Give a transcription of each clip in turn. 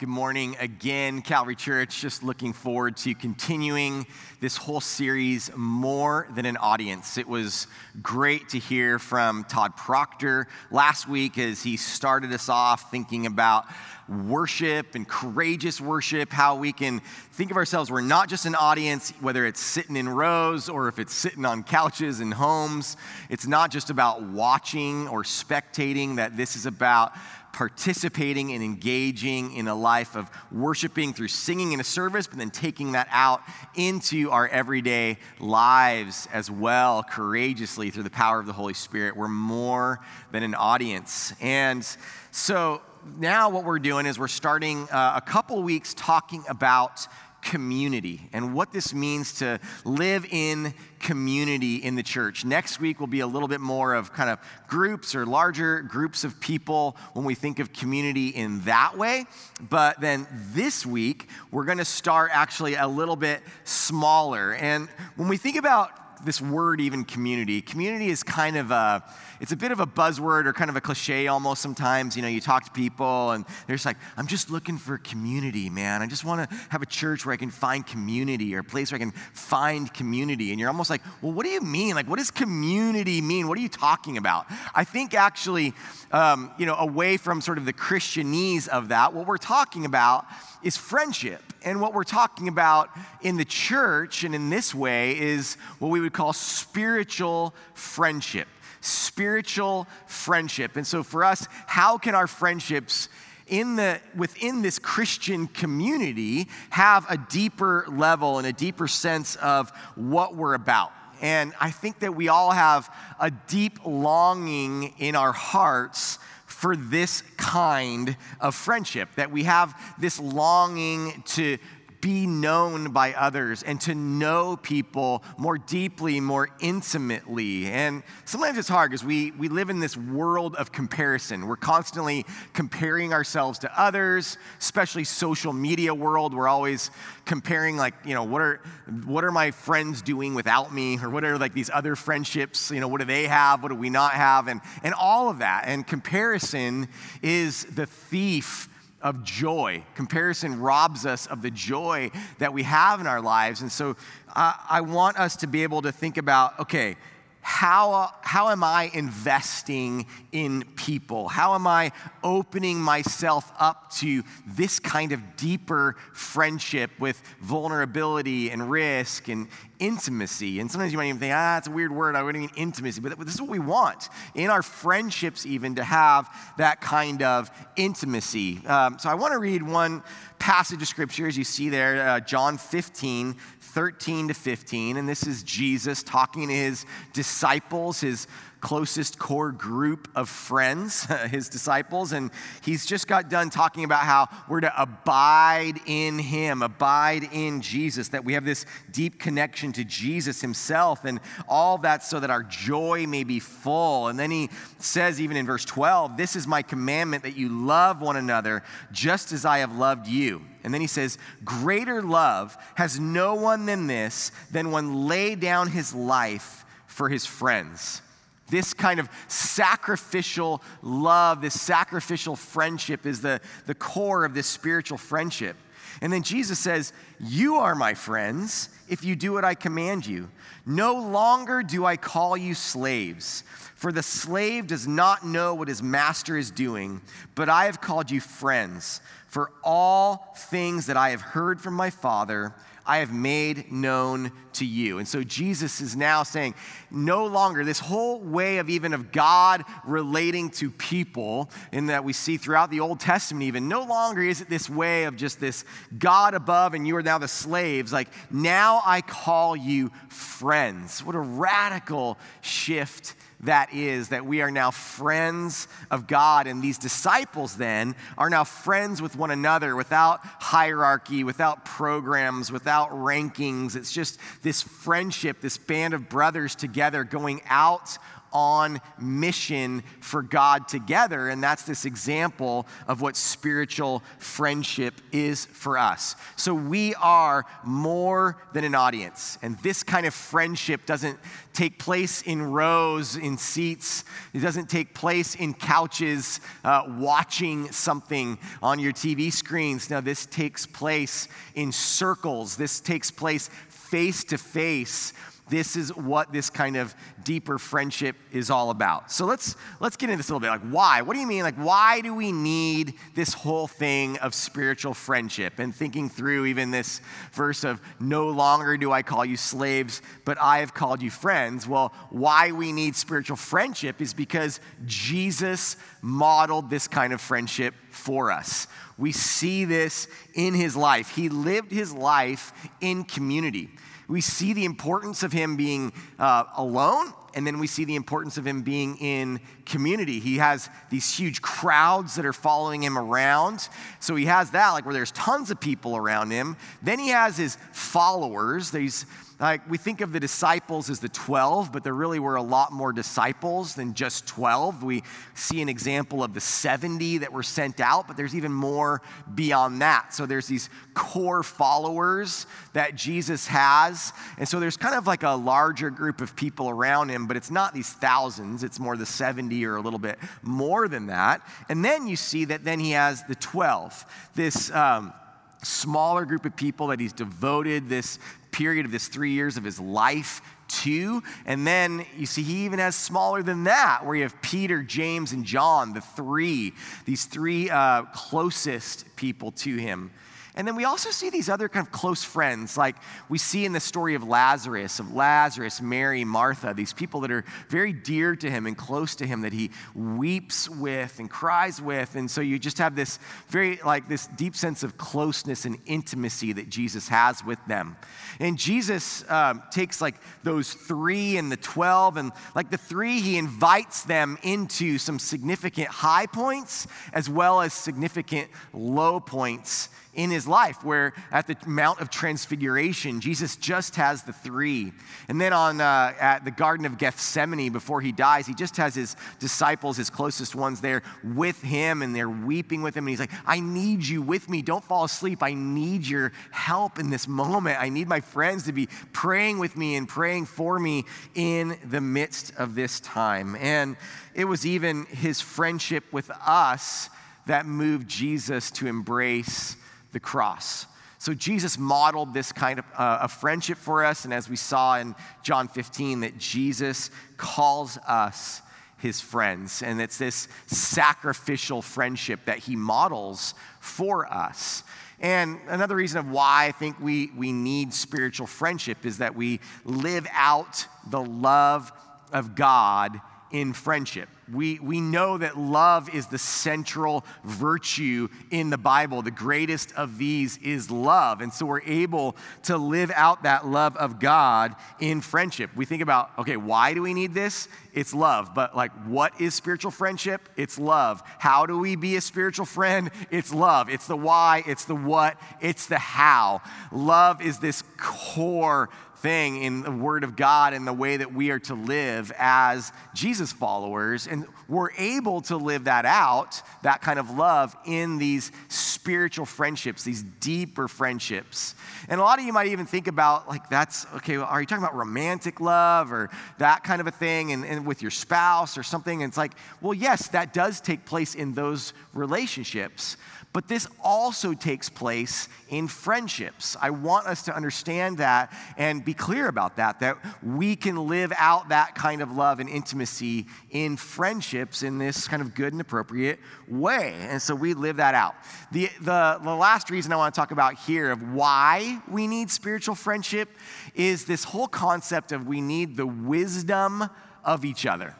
Good morning again, Calvary Church. Just looking forward to continuing this whole series, More Than an Audience. It was great to hear from Todd Proctor last week as he started us off thinking about worship and courageous worship, how we can think of ourselves, we're not just an audience, whether it's sitting in rows or if it's sitting on couches in homes. It's not just about watching or spectating, that this is about participating and engaging in a life of worshiping through singing in a service, but then taking that out into our everyday lives as well, courageously through the power of the Holy Spirit. We're more than an audience. And so now what we're doing is we're starting uh, a couple weeks talking about community and what this means to live in community in the church. Next week will be a little bit more of kind of groups or larger groups of people when we think of community in that way. But then this week, we're going to start actually a little bit smaller. And when we think about this word even community. Community is kind of a it's a bit of a buzzword or kind of a cliche almost sometimes. You know you talk to people and they're just like i'm just looking for community man. I just want to have a church where i can find community or a place where i can find community. And you're almost like well what do you mean? Like what does community mean? What are you talking about? I think actually um, you know away from sort of the christianese of that what we're talking about is friendship and what we're talking about in the church and in this way is what we would call spiritual friendship. Spiritual friendship. And so for us, how can our friendships in the, within this Christian community have a deeper level and a deeper sense of what we're about? And I think that we all have a deep longing in our hearts for this kind of friendship, that we have this longing to be known by others and to know people more deeply, more intimately. And sometimes it's hard because we, we live in this world of comparison. We're constantly comparing ourselves to others, especially social media world. We're always comparing like, you know, what are what are my friends doing without me? Or what are like these other friendships? You know, what do they have? What do we not have? And and all of that. And comparison is the thief of joy. Comparison robs us of the joy that we have in our lives. And so uh, I want us to be able to think about okay, how, how am I investing in people? How am I opening myself up to this kind of deeper friendship with vulnerability and risk and intimacy? And sometimes you might even think, ah, it's a weird word. I wouldn't mean intimacy. But this is what we want in our friendships, even to have that kind of intimacy. Um, so I want to read one passage of scripture, as you see there, uh, John 15, 13 to 15. And this is Jesus talking to his disciples, his closest core group of friends, his disciples. And he's just got done talking about how we're to abide in him, abide in Jesus, that we have this deep connection to Jesus himself, and all that so that our joy may be full. And then he says, even in verse 12, This is my commandment that you love one another just as I have loved you. And then he says, Greater love has no one than this, than one lay down his life for his friends. This kind of sacrificial love, this sacrificial friendship is the, the core of this spiritual friendship. And then Jesus says, You are my friends if you do what I command you. No longer do I call you slaves, for the slave does not know what his master is doing, but I have called you friends. For all things that I have heard from my Father, I have made known to you. And so Jesus is now saying, no longer this whole way of even of God relating to people, in that we see throughout the Old Testament, even, no longer is it this way of just this God above and you are now the slaves. Like, now I call you friends. What a radical shift that is that we are now friends of God. And these disciples then are now friends with one another without hierarchy, without programs, without rankings. It's just this friendship, this band of brothers together going out on mission for God together. And that's this example of what spiritual friendship is for us. So we are more than an audience. And this kind of friendship doesn't take place in rows, in seats, it doesn't take place in couches uh, watching something on your TV screens. Now, this takes place in circles, this takes place face to face this is what this kind of deeper friendship is all about. So let's let's get into this a little bit. Like why? What do you mean? Like why do we need this whole thing of spiritual friendship? And thinking through even this verse of no longer do I call you slaves, but I have called you friends. Well, why we need spiritual friendship is because Jesus modeled this kind of friendship for us. We see this in his life. He lived his life in community we see the importance of him being uh, alone, and then we see the importance of him being in community. He has these huge crowds that are following him around. So he has that, like where there's tons of people around him. Then he has his followers. These like we think of the disciples as the 12, but there really were a lot more disciples than just 12. We see an example of the 70 that were sent out, but there's even more beyond that. So there's these core followers that Jesus has. And so there's kind of like a larger group of people around him, but it's not these thousands, it's more the 70 or a little bit more than that. And then you see that then he has the 12. This um, smaller group of people that he's devoted this period of this three years of his life to. And then you see, he even has smaller than that, where you have Peter, James, and John, the three, these three uh, closest people to him. And then we also see these other kind of close friends, like we see in the story of Lazarus, of Lazarus, Mary, Martha, these people that are very dear to him and close to him that he weeps with and cries with. And so you just have this very, like, this deep sense of closeness and intimacy that Jesus has with them. And Jesus um, takes like those three and the 12, and like the three, he invites them into some significant high points as well as significant low points in his life, where at the Mount of Transfiguration, Jesus just has the three. And then on uh, at the Garden of Gethsemane, before he dies, he just has his disciples, his closest ones there with him, and they're weeping with him. And he's like, I need you with me. Don't fall asleep. I need your help in this moment. I need my friends to be praying with me and praying for me in the midst of this time. And it was even his friendship with us that moved Jesus to embrace the cross. So Jesus modeled this kind of uh, a friendship for us, and as we saw in John 15, that Jesus calls us his friends, and it's this sacrificial friendship that he models for us. And another reason of why I think we, we need spiritual friendship is that we live out the love of God in friendship. We, we know that love is the central virtue in the Bible. The greatest of these is love. And so we're able to live out that love of God in friendship. We think about, okay, why do we need this? It's love. But like, what is spiritual friendship? It's love. How do we be a spiritual friend? It's love. It's the why, it's the what, it's the how. Love is this core thing in the Word of God and the way that we are to live as Jesus followers. And we're able to live that out, that kind of love, in these spiritual friendships, these deeper friendships. And a lot of you might even think about, like, that's okay, well, are you talking about romantic love or that kind of a thing and, and with your spouse or something? And it's like, well, yes, that does take place in those relationships. But this also takes place in friendships. I want us to understand that and be clear about that, that we can live out that kind of love and intimacy in friendships in this kind of good and appropriate way. And so we live that out. The, the, the last reason I want to talk about here of why we need spiritual friendship is this whole concept of we need the wisdom of each other.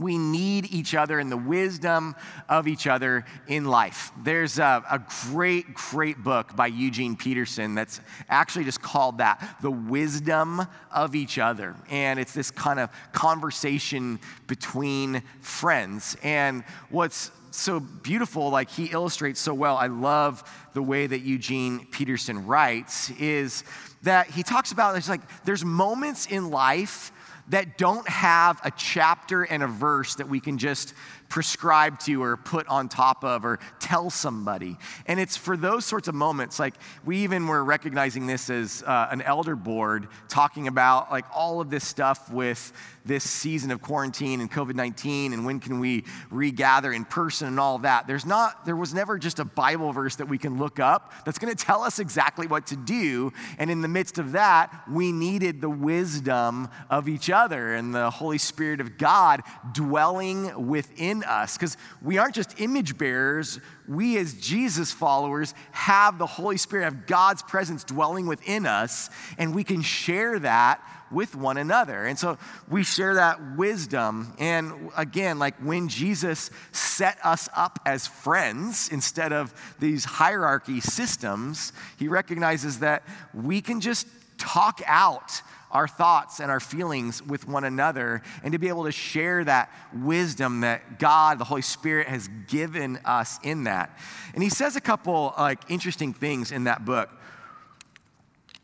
We need each other and the wisdom of each other in life. There's a, a, great, great book by Eugene Peterson that's actually just called that The Wisdom of Each Other. And it's this kind of conversation between friends. And what's so beautiful, like he illustrates so well, I love the way that Eugene Peterson writes, is that he talks about it's like there's moments in life that don't have a chapter and a verse that we can just prescribe to or put on top of or tell somebody. And it's for those sorts of moments, like we even were recognizing this as uh, an elder board talking about like all of this stuff with this season of quarantine and COVID 19 and when can we regather in person and all that. There's not, there was never just a Bible verse that we can look up that's going to tell us exactly what to do. And in the midst of that, we needed the wisdom of each other and the Holy Spirit of God dwelling within us. Because we aren't just image bearers, we as Jesus followers have the Holy Spirit, have God's presence dwelling within us, and we can share that with one another. And so we share that wisdom. And again, like when Jesus set us up as friends instead of these hierarchy systems, he recognizes that we can just talk out our thoughts and our feelings with one another and to be able to share that wisdom that God, the Holy Spirit, has given us in that. And he says a couple like interesting things in that book.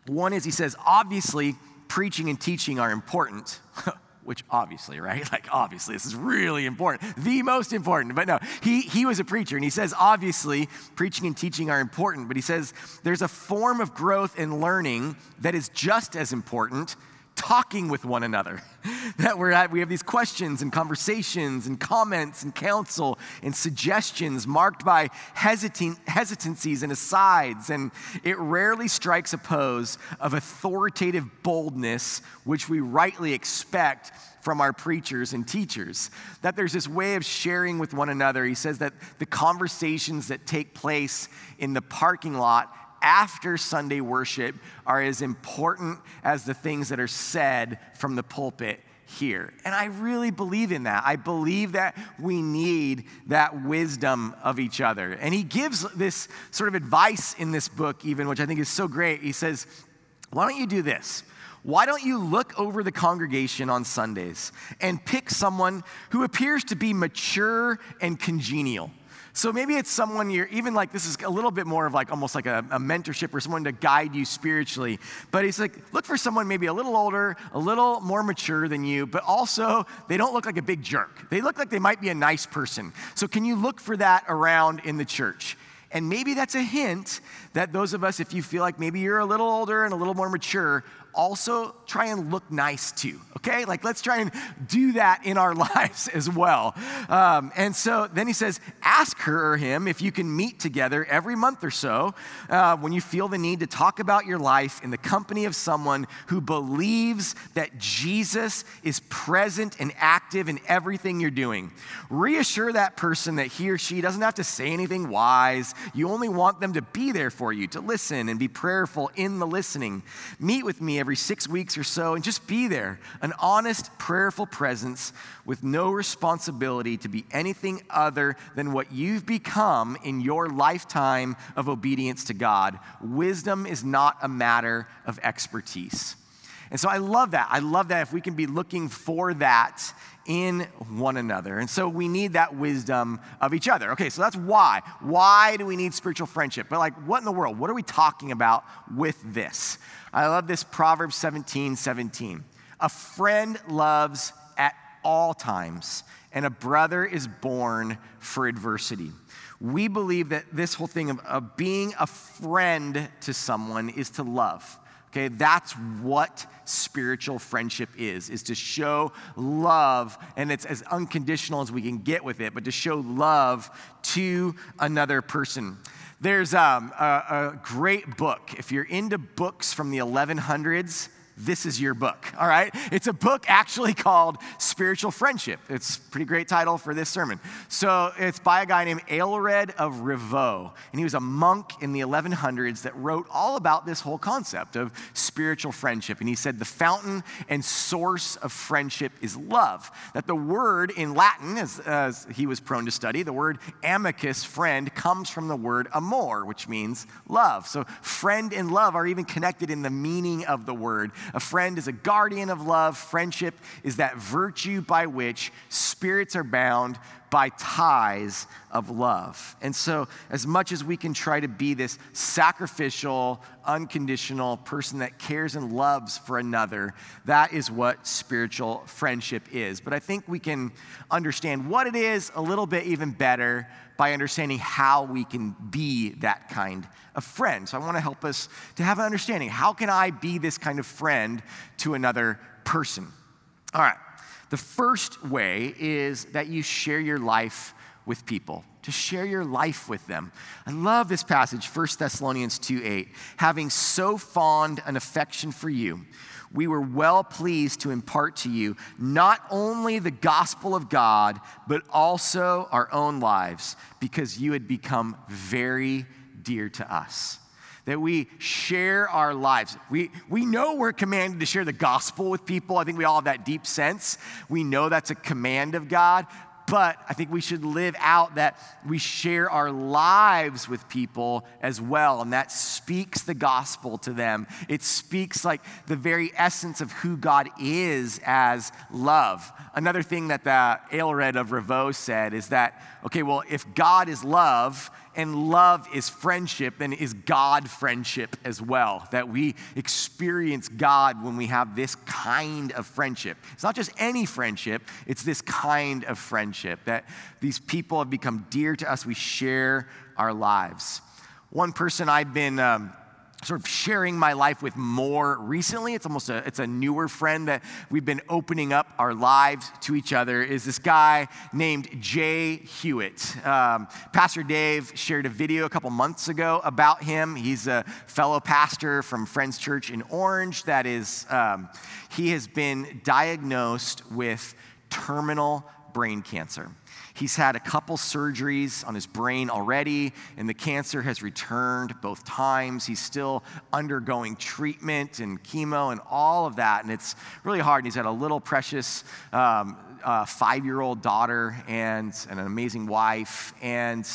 One is he says, obviously, preaching and teaching are important. Which obviously, right? Like, obviously, this is really important, the most important. But no, he, he was a preacher, and he says, obviously, preaching and teaching are important, but he says there's a form of growth and learning that is just as important talking with one another. that we're at, we have these questions and conversations and comments and counsel and suggestions marked by hesitant, hesitancies and asides, and it rarely strikes a pose of authoritative boldness, which we rightly expect from our preachers and teachers. That there's this way of sharing with one another. He says that the conversations that take place in the parking lot after Sunday worship are as important as the things that are said from the pulpit here. And I really believe in that. I believe that we need that wisdom of each other. And he gives this sort of advice in this book, even, which I think is so great. He says, Why don't you do this? Why don't you look over the congregation on Sundays and pick someone who appears to be mature and congenial? So maybe it's someone you're, even like this is a little bit more of like almost like a, a, mentorship or someone to guide you spiritually. But he's like, look for someone maybe a little older, a little more mature than you, but also they don't look like a big jerk. They look like they might be a nice person. So can you look for that around in the church? And maybe that's a hint that those of us, if you feel like maybe you're a little older and a little more mature, also try and look nice too, okay? Like, let's try and do that in our lives as well. Um, and so then he says, ask her or him if you can meet together every month or so uh, when you feel the need to talk about your life in the company of someone who believes that Jesus is present and active in everything you're doing. Reassure that person that he or she doesn't have to say anything wise. You only want them to be there for you, to listen and be prayerful in the listening. Meet with me every six weeks or so and just be there. An honest, prayerful presence with no responsibility to be anything other than what you've become in your lifetime of obedience to God. Wisdom is not a matter of expertise. And so I love that. I love that if we can be looking for that in one another. And so we need that wisdom of each other. Okay, so that's why. Why do we need spiritual friendship? But like, what in the world? What are we talking about with this? I love this Proverbs 17 17. A friend loves at all times, and a brother is born for adversity. We believe that this whole thing of, of being a friend to someone is to love. Okay, that's what spiritual friendship is, is to show love, and it's as unconditional as we can get with it, but to show love to another person. There's um, a, a great book. If you're into books from the 1100s, this is your book, all right? It's a book actually called Spiritual Friendship. It's a pretty great title for this sermon. So it's by a guy named Aelred of Rievaulx, and he was a monk in the 1100s that wrote all about this whole concept of spiritual friendship. And he said the fountain and source of friendship is love. That the word in Latin, as, as he was prone to study, the word amicus, friend, comes from the word amor, which means love. So friend and love are even connected in the meaning of the word a friend is a guardian of love. Friendship is that virtue by which spirits are bound by ties of love. And so, as much as we can try to be this sacrificial, unconditional person that cares and loves for another, that is what spiritual friendship is. But I think we can understand what it is a little bit even better by understanding how we can be that kind of friend. So, I want to help us to have an understanding. How can I be this kind of friend to another person? All right. The first way is that you share your life with people, to share your life with them. I love this passage, 1 Thessalonians 2 8. Having so fond an affection for you, we were well pleased to impart to you not only the gospel of God, but also our own lives, because you had become very dear to us that we share our lives. We, we know we're commanded to share the gospel with people. I think we all have that deep sense. We know that's a command of God, but I think we should live out that we share our lives with people as well, and that speaks the gospel to them. It speaks like the very essence of who God is as love. Another thing that the Aelred of Rievaulx said is that, okay, well, if God is love, and love is friendship, then is God friendship as well. That we experience God when we have this kind of friendship. It's not just any friendship, it's this kind of friendship that these people have become dear to us. We share our lives. One person I've been. Um, sort of sharing my life with more recently. It's almost a it's a newer friend that we've been opening up our lives to each other is this guy named jay hewitt. Um, pastor dave shared a video a couple months ago about him. He's a fellow pastor from friends church in orange that is um, he has been diagnosed with terminal brain cancer He's had a couple surgeries on his brain already, and the cancer has returned both times. He's still undergoing treatment and chemo and all of that, and it's really hard. And he's had a little precious um, uh, five year old daughter and, and an amazing wife. And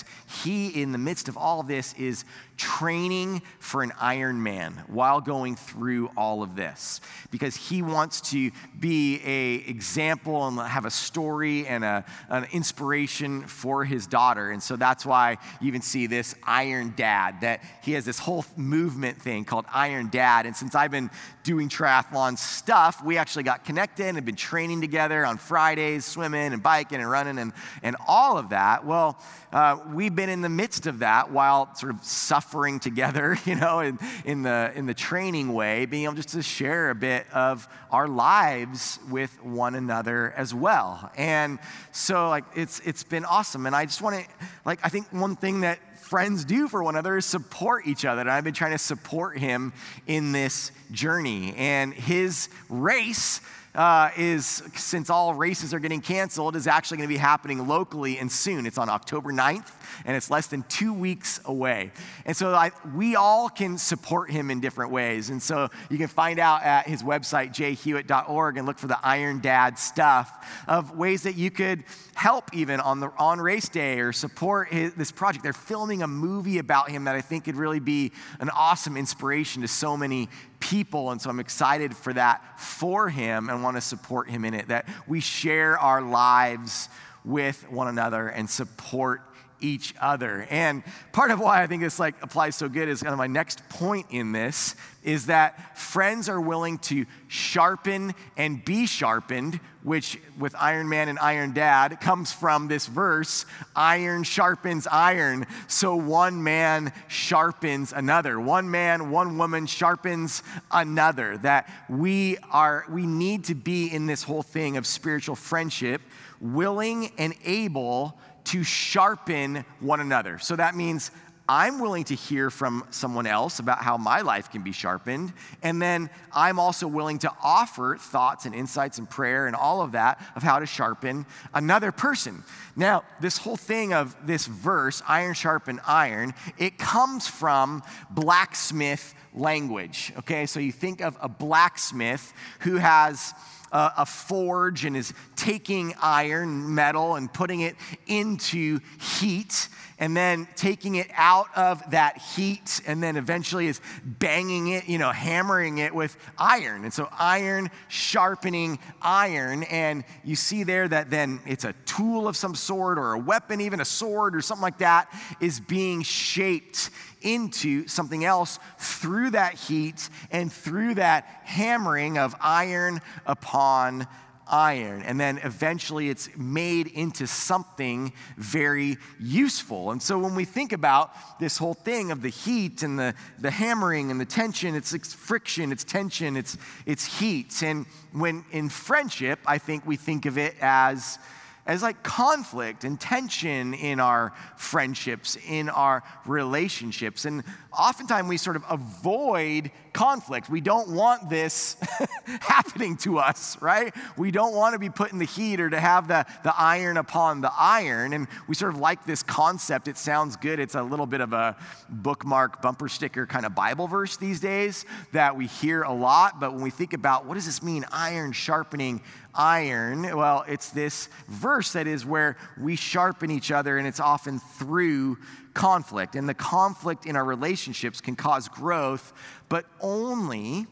he, in the midst of all of this, is training for an Ironman while going through all of this because he wants to be a example and have a story and a, an inspiration for his daughter. And so that's why you even see this Iron Dad, that he has this whole movement thing called Iron Dad. And since I've been doing triathlon stuff, we actually got connected and have been training together on Fridays, swimming and biking and running and, and all of that. Well, uh, we've been in the midst of that while sort of suffering together, you know, in, in, the, in the training way, being able just to share a bit of our lives with one another as well. And so, like, it's, it's been awesome. And I just want to, like, I think one thing that friends do for one another is support each other. And I've been trying to support him in this journey. And his race uh, is, since all races are getting canceled, is actually going to be happening locally and soon. It's on October 9th, and it's less than two weeks away. And so I, we all can support him in different ways. And so you can find out at his website, jhewitt.org, and look for the Iron Dad stuff of ways that you could help even on, the, on race day or support his, this project. They're filming a movie about him that I think could really be an awesome inspiration to so many people. And so I'm excited for that for him and want to support him in it, that we share our lives with one another and support each other. And part of why I think this like applies so good is kind of my next point in this is that friends are willing to sharpen and be sharpened, which with Iron Man and Iron Dad comes from this verse iron sharpens iron, so one man sharpens another. One man, one woman sharpens another. That we are, we need to be in this whole thing of spiritual friendship, willing and able to sharpen one another. So that means I'm willing to hear from someone else about how my life can be sharpened. And then I'm also willing to offer thoughts and insights and prayer and all of that of how to sharpen another person. Now, this whole thing of this verse, iron sharpen iron, it comes from blacksmith language. Okay, so you think of a blacksmith who has a, a forge and is taking iron, metal, and putting it into heat and then taking it out of that heat and then eventually is banging it, you know, hammering it with iron. And so iron sharpening iron. And you see there that then it's a tool of some sort or a weapon, even a sword or something like that, is being shaped into something else through that heat and through that hammering of iron upon iron. And then eventually it's made into something very useful. And so when we think about this whole thing of the heat and the, the hammering and the tension, it's, it's friction, it's tension, it's, it's heat. And when in friendship, I think we think of it as as like conflict and tension in our friendships, in our relationships. And oftentimes we sort of avoid conflict. We don't want this happening to us, right? We don't want to be put in the heat or to have the, the iron upon the iron. And we sort of like this concept. It sounds good. It's a little bit of a bookmark, bumper sticker kind of Bible verse these days that we hear a lot. But when we think about what does this mean, iron sharpening iron? Well, it's this verse that is where we sharpen each other, and it's often through conflict. And the conflict in our relationships can cause growth, but only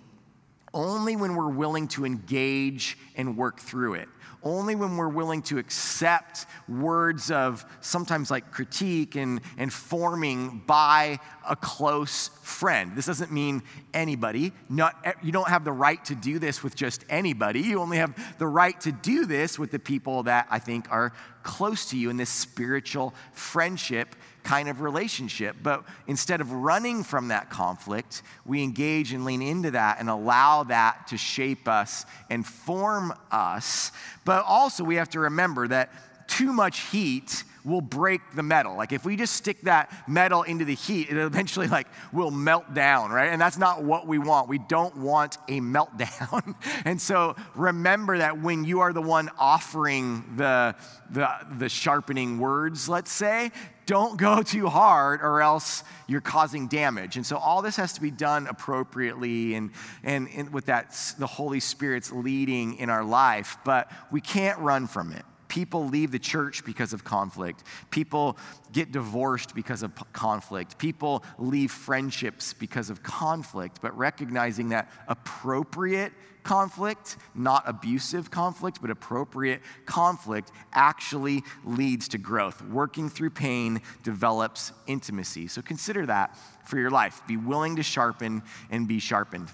only when we're willing to engage and work through it only when we're willing to accept words of sometimes like critique and, and forming by a close friend. This doesn't mean anybody. Not, you don't have the right to do this with just anybody. You only have the right to do this with the people that I think are close to you in this spiritual friendship kind of relationship. But instead of running from that conflict, we engage and lean into that and allow that to shape us and form us. But also, we have to remember that too much heat will break the metal. Like if we just stick that metal into the heat, it eventually like will melt down, right? And that's not what we want. We don't want a meltdown. and so remember that when you are the one offering the, the, the sharpening words, let's say, don't go too hard or else you're causing damage. And so all this has to be done appropriately and, and, and with that, the Holy Spirit's leading in our life, but we can't run from it. People leave the church because of conflict. People get divorced because of conflict. People leave friendships because of conflict. But recognizing that appropriate conflict, not abusive conflict, but appropriate conflict, actually leads to growth. Working through pain develops intimacy. So consider that for your life. Be willing to sharpen and be sharpened.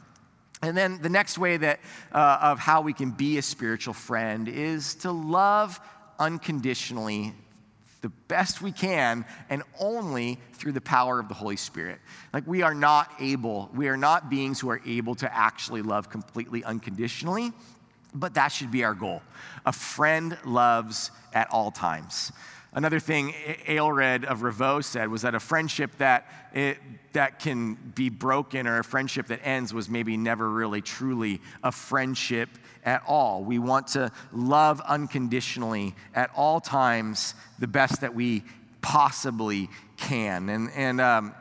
And then the next way that uh, of how we can be a spiritual friend is to love unconditionally the best we can and only through the power of the Holy Spirit. Like we are not able, we are not beings who are able to actually love completely unconditionally, but that should be our goal. A friend loves at all times. Another thing Aelred of Rievaulx said was that a friendship that, it, that can be broken or a friendship that ends was maybe never really truly a friendship at all. We want to love unconditionally at all times the best that we possibly can. And, and um,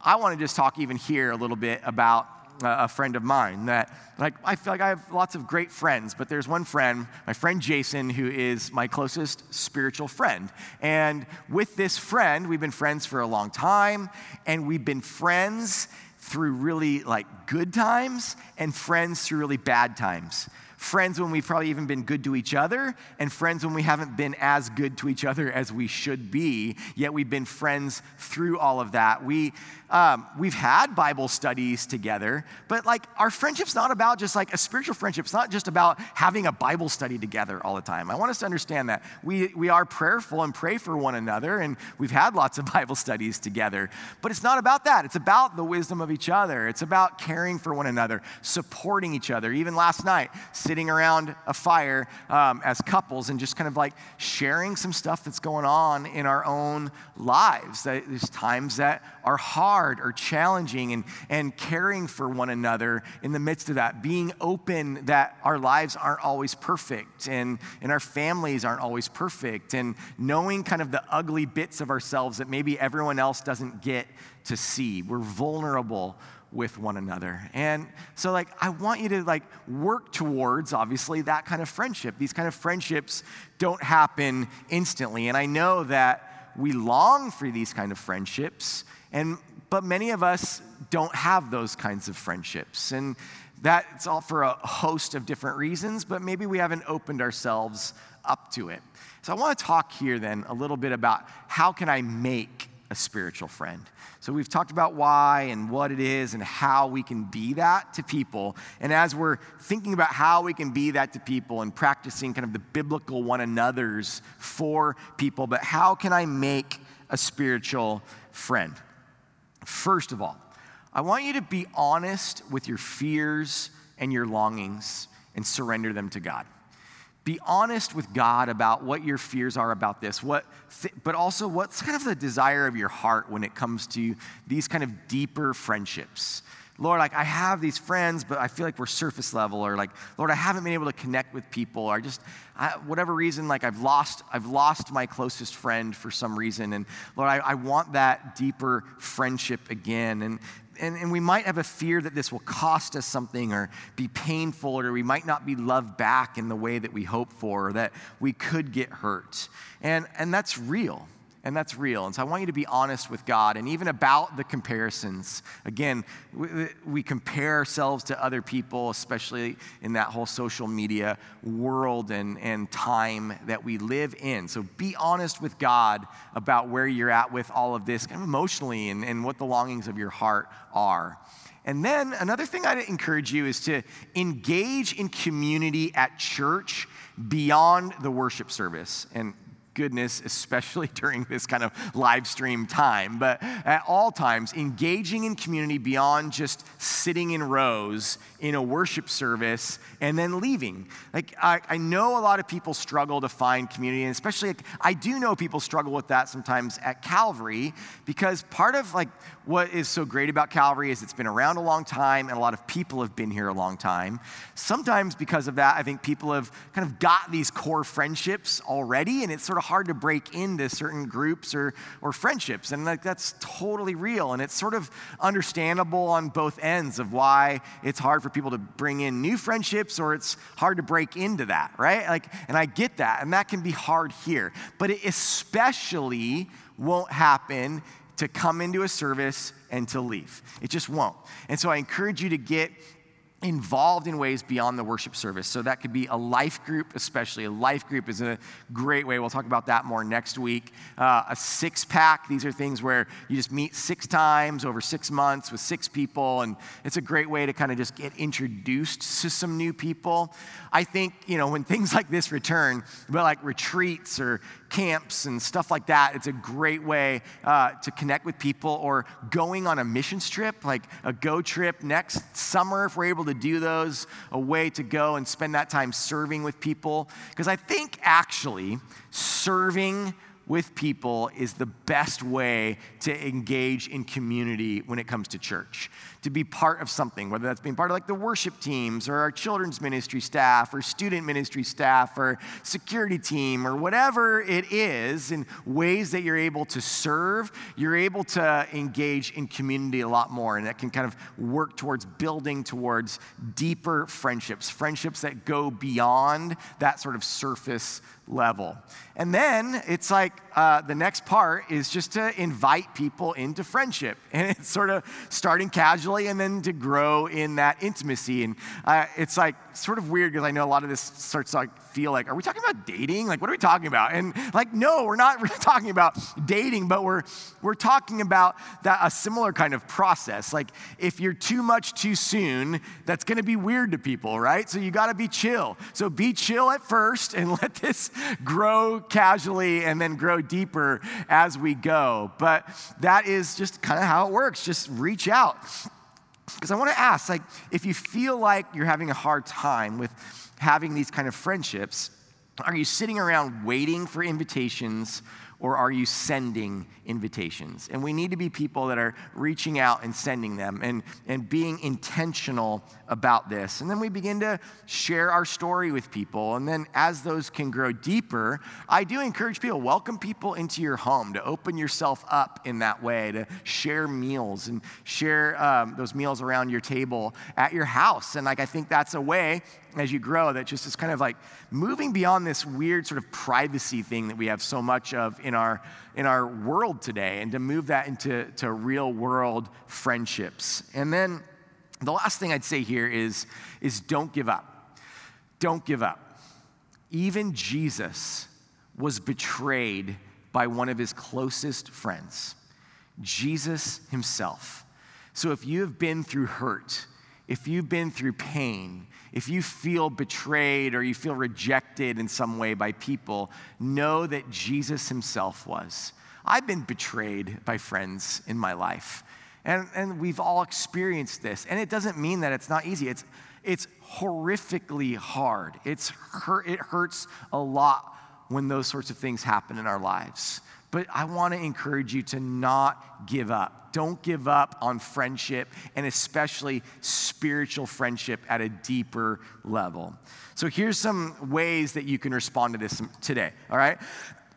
I want to just talk even here a little bit about a friend of mine that like I feel like I have lots of great friends, but there's one friend, my friend Jason, who is my closest spiritual friend. And with this friend, we've been friends for a long time, and we've been friends through really like good times and friends through really bad times friends when we've probably even been good to each other, and friends when we haven't been as good to each other as we should be, yet we've been friends through all of that. We, um, we've had Bible studies together, but like our friendship's not about just like a spiritual friendship. It's not just about having a Bible study together all the time. I want us to understand that. We, we are prayerful and pray for one another, and we've had lots of Bible studies together, but it's not about that. It's about the wisdom of each other. It's about caring for one another, supporting each other. Even last night, sitting around a fire um, as couples and just kind of like sharing some stuff that's going on in our own lives. There's times that are hard or challenging and, and caring for one another in the midst of that, being open that our lives aren't always perfect and, and our families aren't always perfect, and knowing kind of the ugly bits of ourselves that maybe everyone else doesn't get to see. We're vulnerable with one another. And so like I want you to like work towards obviously that kind of friendship. These kind of friendships don't happen instantly. And I know that we long for these kind of friendships and but many of us don't have those kinds of friendships. And that's all for a host of different reasons, but maybe we haven't opened ourselves up to it. So I want to talk here then a little bit about how can I make a spiritual friend. So we've talked about why and what it is and how we can be that to people. And as we're thinking about how we can be that to people and practicing kind of the biblical one another's for people, but how can I make a spiritual friend? First of all, I want you to be honest with your fears and your longings and surrender them to God. Be honest with God about what your fears are about this, what th- but also what's kind of the desire of your heart when it comes to these kind of deeper friendships. Lord, like I have these friends, but I feel like we're surface level, or like, Lord, I haven't been able to connect with people, or just I, whatever reason, like I've lost, I've lost my closest friend for some reason, and Lord, I, I want that deeper friendship again. And and, and we might have a fear that this will cost us something or be painful or we might not be loved back in the way that we hope for or that we could get hurt. And, and that's real and that's real. And so I want you to be honest with God and even about the comparisons. Again, we, we, compare ourselves to other people, especially in that whole social media world and, and time that we live in. So be honest with God about where you're at with all of this, kind of emotionally, and, and what the longings of your heart are. And then another thing I'd encourage you is to engage in community at church beyond the worship service. And goodness, especially during this kind of live stream time, but at all times, engaging in community beyond just sitting in rows in a worship service and then leaving. Like, I, I know a lot of people struggle to find community, and especially like, I do know people struggle with that sometimes at Calvary because part of like what is so great about Calvary is it's been around a long time and a lot of people have been here a long time. Sometimes because of that, I think people have kind of got these core friendships already, and it's sort of hard to break into certain groups or, or friendships. And like that's totally real. And it's sort of understandable on both ends of why it's hard for people to bring in new friendships or it's hard to break into that, right? Like, and I get that, and that can be hard here. But it especially won't happen to come into a service and to leave. It just won't. And so I encourage you to get involved in ways beyond the worship service. So that could be a life group, especially. A life group is a great way. We'll talk about that more next week. Uh, a six pack, these are things where you just meet six times over six months with six people, and it's a great way to kind of just get introduced to some new people. I think, you know, when things like this return, but like retreats or camps and stuff like that. It's a great way uh, to connect with people or going on a mission trip, like a go trip next summer, if we're able to do those, a way to go and spend that time serving with people. Because I think actually serving with people is the best way to engage in community when it comes to church to be part of something, whether that's being part of like the worship teams or our children's ministry staff or student ministry staff or security team or whatever it is, in ways that you're able to serve, you're able to engage in community a lot more. And that can kind of work towards building towards deeper friendships, friendships that go beyond that sort of surface level. And then it's like uh, the next part is just to invite people into friendship. And it's sort of starting casually and then to grow in that intimacy. And uh, it's like sort of weird because I know a lot of this starts to like feel like, are we talking about dating? Like, what are we talking about? And like, no, we're not really talking about dating, but we're, we're talking about that a similar kind of process. Like, if you're too much too soon, that's going to be weird to people, right? So you got to be chill. So be chill at first and let this grow casually and then grow deeper as we go. But that is just kind of how it works. Just reach out. Because I want to ask, like, if you feel like you're having a hard time with having these kind of friendships, are you sitting around waiting for invitations or are you sending invitations? And we need to be people that are reaching out and sending them and, and being intentional about this. And then we begin to share our story with people. And then as those can grow deeper, I do encourage people, welcome people into your home, to open yourself up in that way, to share meals and share um, those meals around your table at your house. And like I think that's a way as you grow that just is kind of like moving beyond this weird sort of privacy thing that we have so much of in our in our world today and to move that into to real world friendships. And then the last thing i'd say here is is don't give up. Don't give up. Even jesus was betrayed by one of his closest friends jesus himself. So if you have been through hurt if you've been through pain if you feel betrayed or you feel rejected in some way by people, know that Jesus himself was. I've been betrayed by friends in my life. And, and we've all experienced this. And it doesn't mean that it's not easy. It's, it's horrifically hard. It's hurt, it hurts a lot when those sorts of things happen in our lives. But I want to encourage you to not give up. Don't give up on friendship and especially spiritual friendship at a deeper level. So here's some ways that you can respond to this today, all right?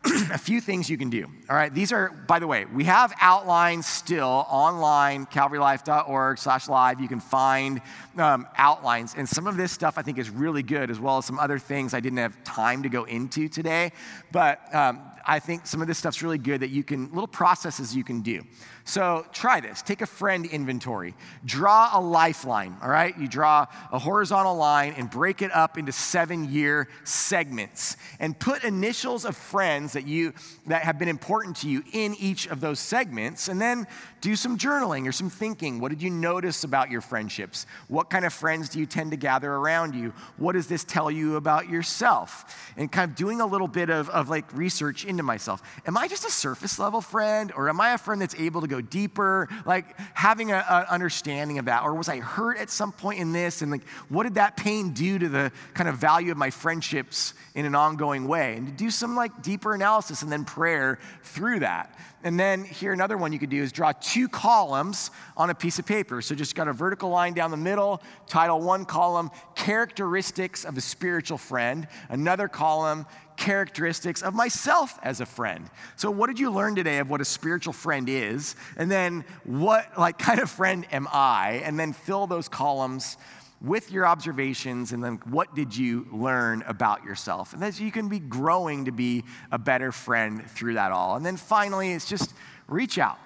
a few things you can do. All right, these are, by the way, we have outlines still online, calvarylife.org slash live. You can find um, outlines. And some of this stuff I think is really good, as well as some other things I didn't have time to go into today. But um, I think some of this stuff's really good that you can, little processes you can do. So try this. Take a friend inventory. Draw a lifeline, all right? You draw a horizontal line and break it up into seven year segments and put initials of friends that you that have been important to you in each of those segments and then do some journaling or some thinking. What did you notice about your friendships? What kind of friends do you tend to gather around you? What does this tell you about yourself? And kind of doing a little bit of, of like research into myself. Am I just a surface level friend or am I a friend that's able to go deeper, like having an understanding of that. Or was I hurt at some point in this? And like, what did that pain do to the kind of value of my friendships in an ongoing way? And to do some like deeper analysis and then prayer through that. And then here, another one you could do is draw two columns on a piece of paper. So just got a vertical line down the middle, title one column, characteristics of a spiritual friend, another column, characteristics of myself as a friend. So what did you learn today of what a spiritual friend is? And then what like kind of friend am I? And then fill those columns with your observations and then what did you learn about yourself? And that you can be growing to be a better friend through that all. And then finally, it's just reach out.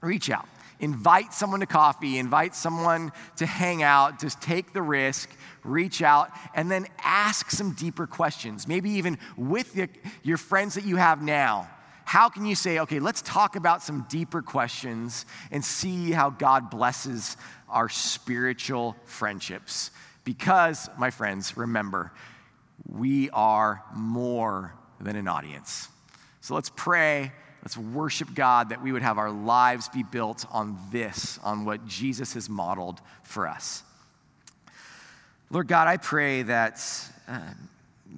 Reach out. Invite someone to coffee, invite someone to hang out, just take the risk, reach out, and then ask some deeper questions. Maybe even with the, your friends that you have now. How can you say, okay, let's talk about some deeper questions and see how God blesses our spiritual friendships? Because, my friends, remember, we are more than an audience. So let's pray. Let's worship God that we would have our lives be built on this, on what Jesus has modeled for us. Lord God, I pray that uh,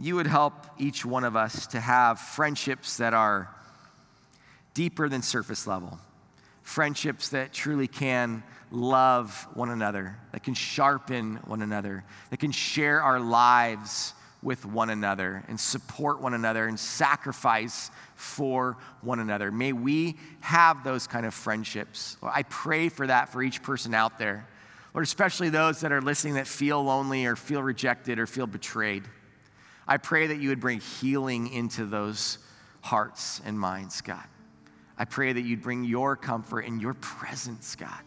you would help each one of us to have friendships that are deeper than surface level, friendships that truly can love one another, that can sharpen one another, that can share our lives with one another and support one another and sacrifice for one another. May we have those kind of friendships. I pray for that for each person out there. Lord, especially those that are listening that feel lonely or feel rejected or feel betrayed. I pray that you would bring healing into those hearts and minds, God. I pray that you'd bring your comfort and your presence, God,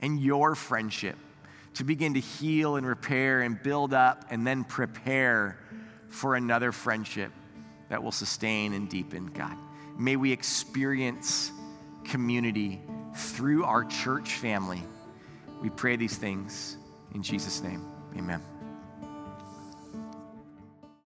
and your friendship to begin to heal and repair and build up and then prepare for another friendship that will sustain and deepen, God. May we experience community through our church family we pray these things in Jesus' name. Amen.